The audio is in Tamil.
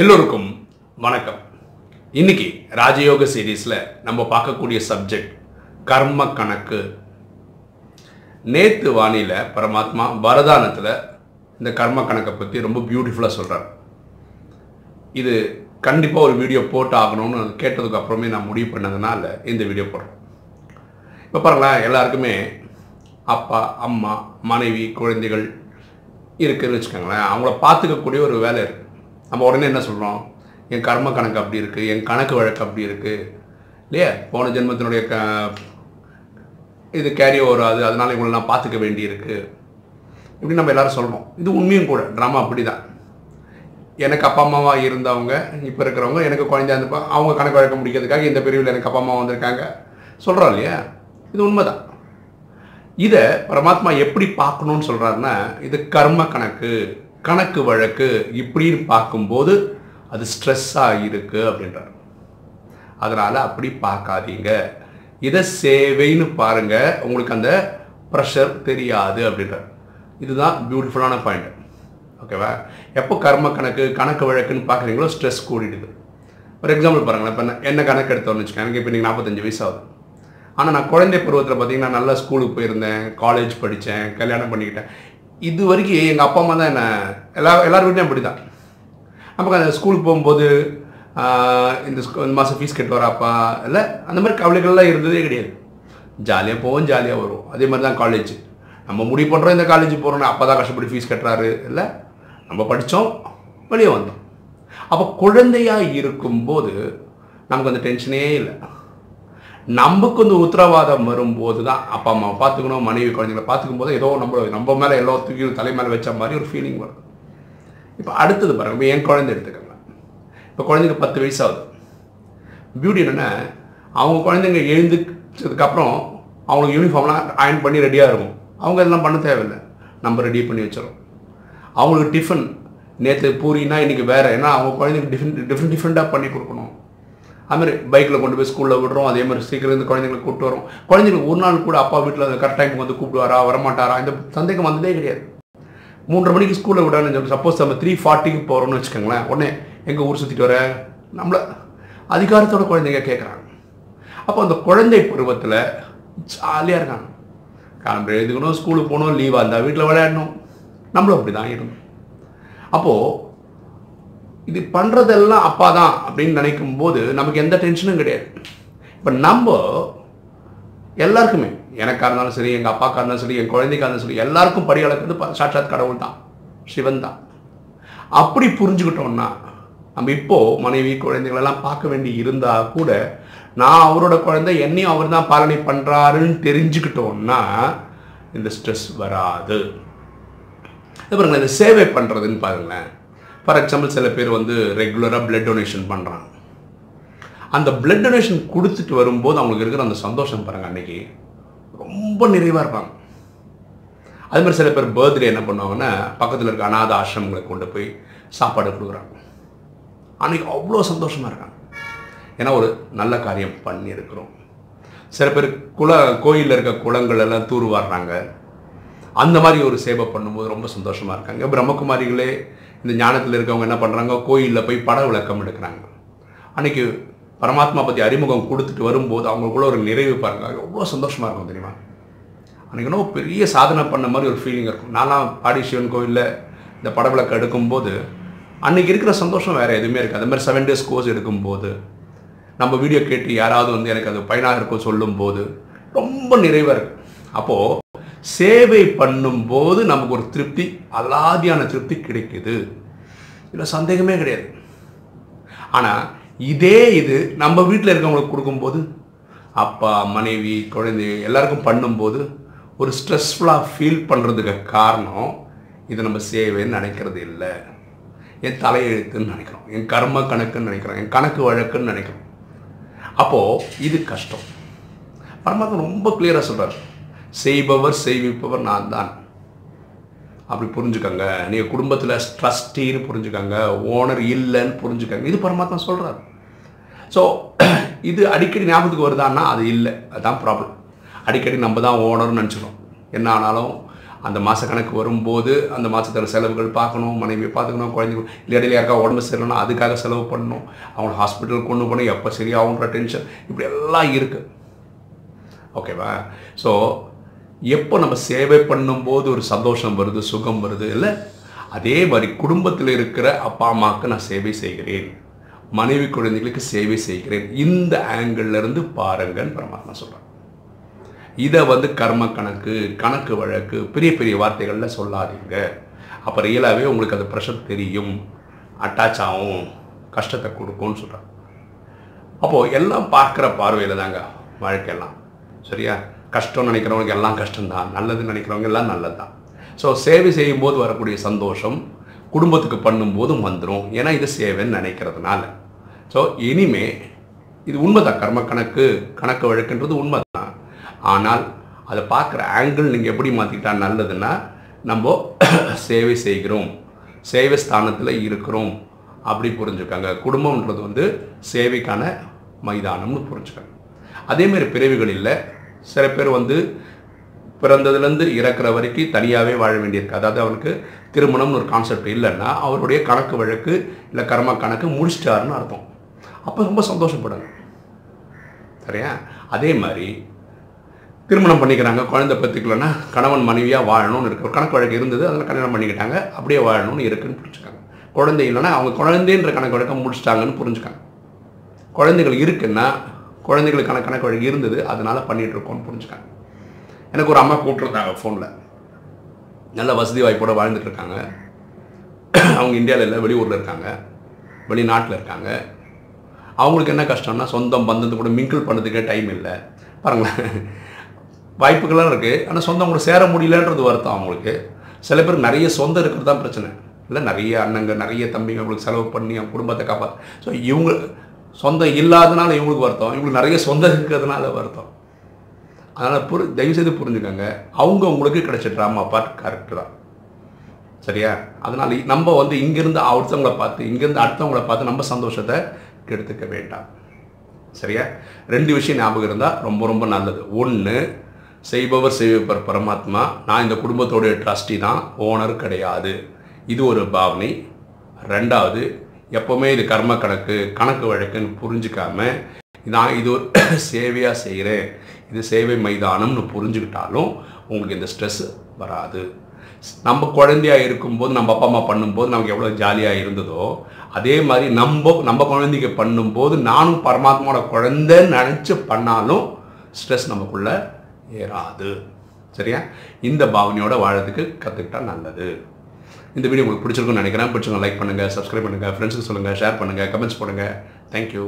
எல்லோருக்கும் வணக்கம். இன்னைக்கு ராஜயோக சீரீஸில் நம்ம பார்க்கக்கூடிய சப்ஜெக்ட் கர்ம கணக்கு. நேத்து வாணியில் பரமாத்மா வரதானத்தில் இந்த கர்ம கணக்கை பற்றி ரொம்ப பியூட்டிஃபுல்லாக சொல்கிறார் இது கண்டிப்பாக ஒரு வீடியோ போட்டு ஆகணும்னு கேட்டதுக்கு அப்புறமே நான் முடிவு பண்ணதுனால இந்த வீடியோ போடுறேன் இப்போ பாருங்களேன் எல்லாருக்குமே அப்பா அம்மா மனைவி குழந்தைகள் இருக்குதுன்னு வச்சுக்கோங்களேன். அவங்கள பார்த்துக்கக்கூடிய ஒரு வேலை இருக்குது நம்ம உடனே என்ன சொல்கிறோம் என் கர்ம கணக்கு அப்படி இருக்குது என் கணக்கு வழக்கு அப்படி இருக்குது இல்லையா? போன ஜென்மத்தினுடைய க இது கேரி வராது அதனால் இவங்களை நான் பார்த்துக்க வேண்டியிருக்கு. இப்படி நம்ம எல்லாரும் சொல்கிறோம் இது உண்மையும் கூட ட்ராமா அப்படி தான் எனக்கு அப்பா அம்மாவாக இருந்தவங்க இப்போ இருக்கிறவங்க எனக்கு குழந்தையா இருந்தப்போ அவங்க கணக்கு வழக்க முடிக்கிறதுக்காக இந்த பிரிவில் எனக்கு அப்பா அம்மா வந்திருக்காங்க. சொல்கிறோம் இல்லையா? இது உண்மை தான் இதை பரமாத்மா எப்படி பார்க்கணும்னு சொல்கிறாருன்னா இது கர்ம கணக்கு. கணக்கு வழக்கு இப்படின்னு பார்க்கும்போது அது ஸ்ட்ரெஸ்ஸாக இருக்குது அப்படின்றார். அதனால் அப்படி பார்க்காதீங்க. இதை சேவைன்னு பாருங்கள் உங்களுக்கு அந்த ப்ரெஷர் தெரியாது அப்படின்றார். இதுதான் பியூட்டிஃபுல்லான பாயிண்ட் ஓகேவா எப்போ கர்ம கணக்கு கணக்கு வழக்குன்னு பார்க்குறீங்களோ ஸ்ட்ரெஸ் கூடிடுது. ஒரு எக்ஸாம்பிள் பாருங்களேன். இப்போ என்ன கணக்கு எடுத்தோன்னு வச்சுக்கோங்க. எனக்கு இப்போ நீங்கள் நாற்பத்தஞ்சு வயசு ஆகுது. ஆனால் நான் குழந்தை பருவத்தில் பார்த்தீங்கன்னா நல்லா ஸ்கூலுக்கு போயிருந்தேன். காலேஜ் படித்தேன் கல்யாணம் பண்ணிக்கிட்டேன். இது வரைக்கும் எங்கள் அப்பா அம்மா தான் என்ன எல்லா எல்லார் வீட்லையும் அப்படி தான் நமக்கு அந்த ஸ்கூலுக்கு போகும்போது இந்த இந்த மாதம் ஃபீஸ் கட்டு வராப்பா? இல்லை அந்த மாதிரி கவலைகள்லாம் இருந்ததே கிடையாது. ஜாலியாக போவோம் ஜாலியாக வரும் அதே மாதிரி தான் காலேஜ் நம்ம முடிவு பண்ணுறோம் இந்த காலேஜ் போகிறோம்னு அப்பா தான் கஷ்டப்பட்டு ஃபீஸ் கட்டுறாரு. இல்லை நம்ம படித்தோம் வெளியே வந்தோம். அப்போ குழந்தையாக இருக்கும்போது நமக்கு அந்த டென்ஷனே இல்லை. நமக்கு வந்து உத்தரவாதம் வரும்போது தான் அப்பா அம்மா பார்த்துக்கணும் மனைவி குழந்தைங்களை பார்த்துக்கும் போது ஏதோ நம்ம நம்ம மேலே எல்லா தூக்கியும் தலை மேலே வச்ச மாதிரி ஒரு ஃபீலிங் வரும். இப்போ அடுத்தது பாருங்க இப்போ என் குழந்தை எடுத்துக்கோங்க இப்போ குழந்தைங்க பத்து வயசாகுது. பியூட்டி என்னென்னா அவங்க குழந்தைங்க எழுந்துச்சதுக்கப்புறம் அவங்களுக்கு யூனிஃபார்ம்லாம் அயன் பண்ணி ரெடியாக இருக்கும். அவங்க இதெல்லாம் பண்ண தேவையில்லை. நம்ம ரெடி பண்ணி வச்சிடும் அவங்களுக்கு டிஃபன் நேற்று பூரினா இன்றைக்கி வேறு. ஏன்னா அவங்க குழந்தைங்க டிஃபன் டிஃப்ரெண்ட் டிஃப்ரெண்ட்டாக பண்ணி கொடுக்கணும். அதுமாதிரி பைக்கில் கொண்டு போய் ஸ்கூலில் விடுறோம். அதே மாதிரி சீக்கிரம் இந்த குழந்தைங்களை கூப்பிட்டு வரோம். குழந்தைங்களுக்கு ஒரு நாள் கூட அப்பா வீட்டில் கரெக்ட் டைமுக்கு வந்து கூப்பிடுவாரா வரமாட்டாரா? இந்த சந்தேகம் வந்ததே கிடையாது. மூன்றரை மணிக்கு ஸ்கூலில் விடான்னு சொல்லி சப்போஸ் நம்ம த்ரீ ஃபார்ட்டிக்கு போகிறோம்னு வச்சுக்கோங்களேன். உடனே எங்கள் ஊர் சுற்றிட்டு வர? நம்மள அதிகாரத்தோட குழந்தைங்க கேட்குறாங்க அப்போ அந்த குழந்தை பருவத்தில் ஜாலியாக இருக்காங்க. காலம்பரம் எழுதுக்கணும் ஸ்கூலுக்கு போகணும் லீவாக இருந்தால் வீட்டில் விளையாடணும். நம்மளும் அப்படி தான் இருந்தோம் அப்போது இது பண்ணுறதெல்லாம் அப்பா தான் அப்படின்னு நினைக்கும் போது நமக்கு எந்த டென்ஷனும் கிடையாது. இப்போ நம்ம எல்லாருக்குமே எனக்கா இருந்தாலும் சரி எங்கள் அப்பாக்கா இருந்தாலும் சரி என் குழந்தைக்கா இருந்தாலும் சரி எல்லாருக்கும் படி அளக்கிறது சாட்சாத் கடவுள் தான் சிவன் தான். அப்படி புரிஞ்சுக்கிட்டோம்னா நம்ம இப்போது மனைவி குழந்தைகளெல்லாம் பார்க்க வேண்டி இருந்தால் கூட நான் அவரோட குழந்தை என்னையும் அவர் தான் பாலனை பண்ணுறாருன்னு தெரிஞ்சுக்கிட்டோம்னா இந்த ஸ்ட்ரெஸ் வராது. இது இந்த சேவை பண்ணுறதுன்னு பாருங்களேன். ஃபார் எக்ஸாம்பிள் சில பேர் வந்து ரெகுலராக பிளட் டொனேஷன் பண்ணுறாங்க அந்த பிளட் டொனேஷன் கொடுத்துட்டு வரும்போது அவங்களுக்கு இருக்கிற அந்த சந்தோஷம் பாருங்கள் அன்றைக்கி ரொம்ப நிறைவாக இருப்பாங்க. அது மாதிரி சில பேர் பர்த்டே என்ன பண்ணுவாங்கன்னா பக்கத்தில் இருக்க அனாத ஆசிரமங்களை கொண்டு போய் சாப்பாடு கொடுக்குறாங்க. அன்றைக்கி அவ்வளோ சந்தோஷமாக இருக்காங்க. ஏன்னா ஒரு நல்ல காரியம் பண்ணியிருக்கிறோம். சில பேர் குல கோயிலில் இருக்க குளங்கள் எல்லாம் தூர்வாடுறாங்க அந்த மாதிரி ஒரு சேவை பண்ணும்போது ரொம்ப சந்தோஷமாக இருக்காங்க. பிரம்மகுமாரிகளே இந்த ஞானத்தில் இருக்கவங்க என்ன பண்ணுறாங்க கோயிலில் போய் பட விளக்கம் எடுக்கிறாங்க. அன்னைக்கு பரமாத்மா பற்றி அறிமுகம் கொடுத்துட்டு வரும்போது அவங்களுக்குள்ள ஒரு நிறைவு பாருங்கள் எவ்வளோ சந்தோஷமாக இருக்கும் தெரியுமா? அன்றைக்கி இன்னும் பெரிய சாதனை பண்ண மாதிரி ஒரு ஃபீலிங் இருக்கும். நான்லாம் பாடி சிவன் கோயிலில் இந்த படவிளக்கு எடுக்கும்போது அன்னைக்கு இருக்கிற சந்தோஷம் வேறு எதுவுமே இருக்குது. அது மாதிரி செவன் டேஸ் கோர்ஸ் எடுக்கும்போது நம்ம வீடியோ கேட்டு யாராவது வந்து எனக்கு அது பயனாக இருக்கும் சொல்லும்போது ரொம்ப நிறைவாக இருக்கும் அப்போது சேவை பண்ணும்போது நமக்கு ஒரு திருப்தி அலாதியான திருப்தி கிடைக்குது. இதில் சந்தேகமே கிடையாது. ஆனால் இதே இது நம்ம வீட்டில் இருக்கவங்களுக்கு கொடுக்கும்போது அப்பா மனைவி குழந்தை எல்லாருக்கும் பண்ணும்போது ஒரு ஸ்ட்ரெஸ்ஃபுல்லாக ஃபீல் பண்ணுறதுக்கு காரணம் இதை நம்ம சேவைன்னு நினைக்கிறது இல்லை. என் தலையெழுத்துன்னு நினைக்கிறோம் என் கர்ம கணக்குன்னு நினைக்கிறோம் என் கணக்கு வழக்குன்னு நினைக்கிறோம். அப்போது இது கஷ்டம். பரமாத்மா ரொம்ப கிளியராக சொல்கிறார் செய்பவர் செய்விப்பவர் நான் தான். அப்படி புரிஞ்சுக்கோங்க. நீங்கள் குடும்பத்தில் ட்ரஸ்டின்னு புரிஞ்சுக்கோங்க. ஓனர் இல்லைன்னு புரிஞ்சுக்கோங்க. இது பரமாத்மா சொல்கிறார் ஸோ இது அடிக்கடி ஞாபகத்துக்கு வருதான்னா அது இல்லை. அதுதான் ப்ராப்ளம் அடிக்கடி நம்ம தான் ஓனர்னு நினச்சிடும் என்ன ஆனாலும் அந்த மாத கணக்கு வரும்போது அந்த மாதத்தில் செலவுகள் பார்க்கணும் மனைவி பார்த்துக்கணும் குழந்தைங்க இல்லை இடையில யாருக்கா உடம்பு சரியில்லைனா அதுக்காக செலவு பண்ணணும். அவங்க ஹாஸ்பிட்டல் கொண்டு போகணும். எப்போ சரியாகுன்ற டென்ஷன் இப்படி எல்லாம் இருக்குது ஓகேவா ஸோ எப்போ நம்ம சேவை பண்ணும்போது ஒரு சந்தோஷம் வருது சுகம் வருது? இல்லை அதே மாதிரி குடும்பத்தில் இருக்கிற அப்பா அம்மாவுக்கு நான் சேவை செய்கிறேன். மனைவி குழந்தைகளுக்கு சேவை செய்கிறேன். இந்த ஆங்கிள்லேருந்து பாருங்கன்னு பரமாத்மா சொல்கிறான் இதை வந்து கர்ம கணக்கு கணக்கு வழக்கு பெரிய பெரிய வார்த்தைகளில் சொல்லாதீங்க. அப்போ ரியலாகவே உங்களுக்கு அது ப்ரெஷர் தெரியும். அட்டாச் ஆகும். கஷ்டத்தை கொடுக்கும்னு சொல்கிறான் அப்போது எல்லாம் பார்க்குற பார்வையில் தாங்க வாழ்க்கையெல்லாம் சரியா? கஷ்டம் நினைக்கிறவங்க எல்லாம் கஷ்டம்தான். நல்லது நினைக்கிறவங்க எல்லாம் நல்லது தான் ஸோ சேவை செய்யும்போது வரக்கூடிய சந்தோஷம் குடும்பத்துக்கு பண்ணும்போதும் வந்துடும் ஏன்னா இது சேவைன்னு நினைக்கிறதுனால. ஸோ இனிமே இது உண்மைதான். கர்ம கணக்கு கணக்கு வழக்குன்றது உண்மை தான் ஆனால் அதை பார்க்குற ஆங்கிள் நீங்கள் எப்படி மாற்றிக்கிட்டா நல்லதுன்னா நம்ம சேவை செய்கிறோம். சேவை ஸ்தானத்தில் இருக்கிறோம். அப்படி புரிஞ்சுக்காங்க. குடும்பம்ன்றது வந்து சேவைக்கான மைதானம்னு புரிஞ்சுக்காங்க. அதேமாரி பிறவிகளில் இல்லை. சில பேர் வந்து பிறந்ததுலேருந்து இறக்குற வரைக்கும் தனியாகவே வாழ வேண்டியிருக்கு. அதாவது அவனுக்கு திருமணம்னு ஒரு கான்செப்ட் இல்லைன்னா அவருடைய கணக்கு வழக்கு இல்லை கர்ம கணக்கு முடிச்சிட்டாருன்னு அர்த்தம். அப்போ ரொம்ப சந்தோஷப்படுங்க. சரியா? அதே மாதிரி திருமணம் பண்ணிக்கிறாங்க குழந்தை பற்றிக்கலன்னா கணவன் மனைவியாக வாழணும்னு இருக்கு. ஒரு கணக்கு வழக்கு இருந்தது அதில் கல்யாணம் பண்ணிக்கிட்டாங்க அப்படியே வாழணும்னு இருக்குன்னு புரிஞ்சுக்காங்க. குழந்தை இல்லைன்னா அவங்க குழந்தைன்ற கணக்கு வழக்கம் முடிச்சிட்டாங்கன்னு புரிஞ்சுக்காங்க. குழந்தைகள் இருக்குன்னா குழந்தைகளுக்கான கணக்கு வழக்கு இருந்தது. அதனால் பண்ணிகிட்ருக்கோம்னு புரிஞ்சுக்காங்க. எனக்கு ஒரு அம்மா கூப்பிட்ருந்தாங்க ஃபோனில். நல்ல வசதி வாய்ப்போடு வாழ்ந்துட்டுருக்காங்க. அவங்க இந்தியாவில் இல்லை வெளியூரில் இருக்காங்க. வெளிநாட்டில் இருக்காங்க. அவங்களுக்கு என்ன கஷ்டம்னா சொந்தம் பந்தத்து கூட மிங்கிள் பண்ணதுக்கே டைம் இல்லை. பாருங்களேன். வாய்ப்புகள்லாம் இருக்குது ஆனால் சொந்தம் கூட சேர முடியலன்றது வருத்தம் அவங்களுக்கு. சில பேர் நிறைய சொந்தம் இருக்கிறது தான் பிரச்சனை. இல்லை நிறைய அண்ணங்க நிறைய தம்பிங்க அவங்களுக்கு செலவு பண்ணி அவங்க குடும்பத்தை காப்பாற்ற ஸோ இவங்க சொந்தம் இல்லாதனால இவங்களுக்கு வருத்தம். இவங்களுக்கு நிறைய சொந்தம் இருக்கிறதுனால வருத்தம். அதனால் புரி தயவுசெய்து புரிஞ்சுக்கோங்க. அவங்க உங்களுக்கு கிடைச்ச ட்ராமா பார்ட் கரெக்டு தான். சரியா? அதனால் நம்ம வந்து இங்கேருந்து அடுத்தவங்களை பார்த்து இங்கேருந்து அடுத்தவங்களை பார்த்து நம்ம சந்தோஷத்தை கெடுத்துக்க வேண்டாம். சரியா? ரெண்டு விஷயம் ஞாபகம் இருந்தால் ரொம்ப ரொம்ப நல்லது. ஒன்று செய்பவர் செய்வப்பர் பரமாத்மா நான் இந்த குடும்பத்தோடைய ட்ரஸ்டி தான் ஓனர் கிடையாது. இது ஒரு பாவனை. ரெண்டாவது எப்போவுமே இது கர்ம கணக்கு கணக்கு வழக்குன்னு புரிஞ்சுக்காம நான் இது ஒரு சேவையாக செய்கிறேன் இது சேவை மைதானம்னு புரிஞ்சுக்கிட்டாலும் உங்களுக்கு இந்த ஸ்ட்ரெஸ் வராது. நம்ம குழந்தையா இருக்கும்போது நம்ம அப்பா அம்மா பண்ணும்போது நமக்கு எவ்வளோ ஜாலியாக இருந்ததோ அதே மாதிரி நம்ம நம்ம குழந்தைக்கு பண்ணும்போது நானும் பரமாத்மாவோட குழந்தைன்னு நினச்சி பண்ணாலும் ஸ்ட்ரெஸ் நமக்குள்ளே ஏறாது. சரியா? இந்த பாவனையோட வாழறதுக்கு கற்றுக்கிட்டா நல்லது. இந்த வீடியோ உங்களுக்கு பிடிச்சிருக்கும்னு நினைக்கிறேன். பிடிச்சிருக்கோம் லைக் பண்ணுங்கள் சப்ஸ்கிரைப் பண்ணுங்கள் ஃப்ரெண்ட்ஸுக்கு சொல்லுங்கள் ஷேர் பண்ணுங்கள் கமெண்ட்ஸ் பண்ணுங்கள் தேங்க்யூ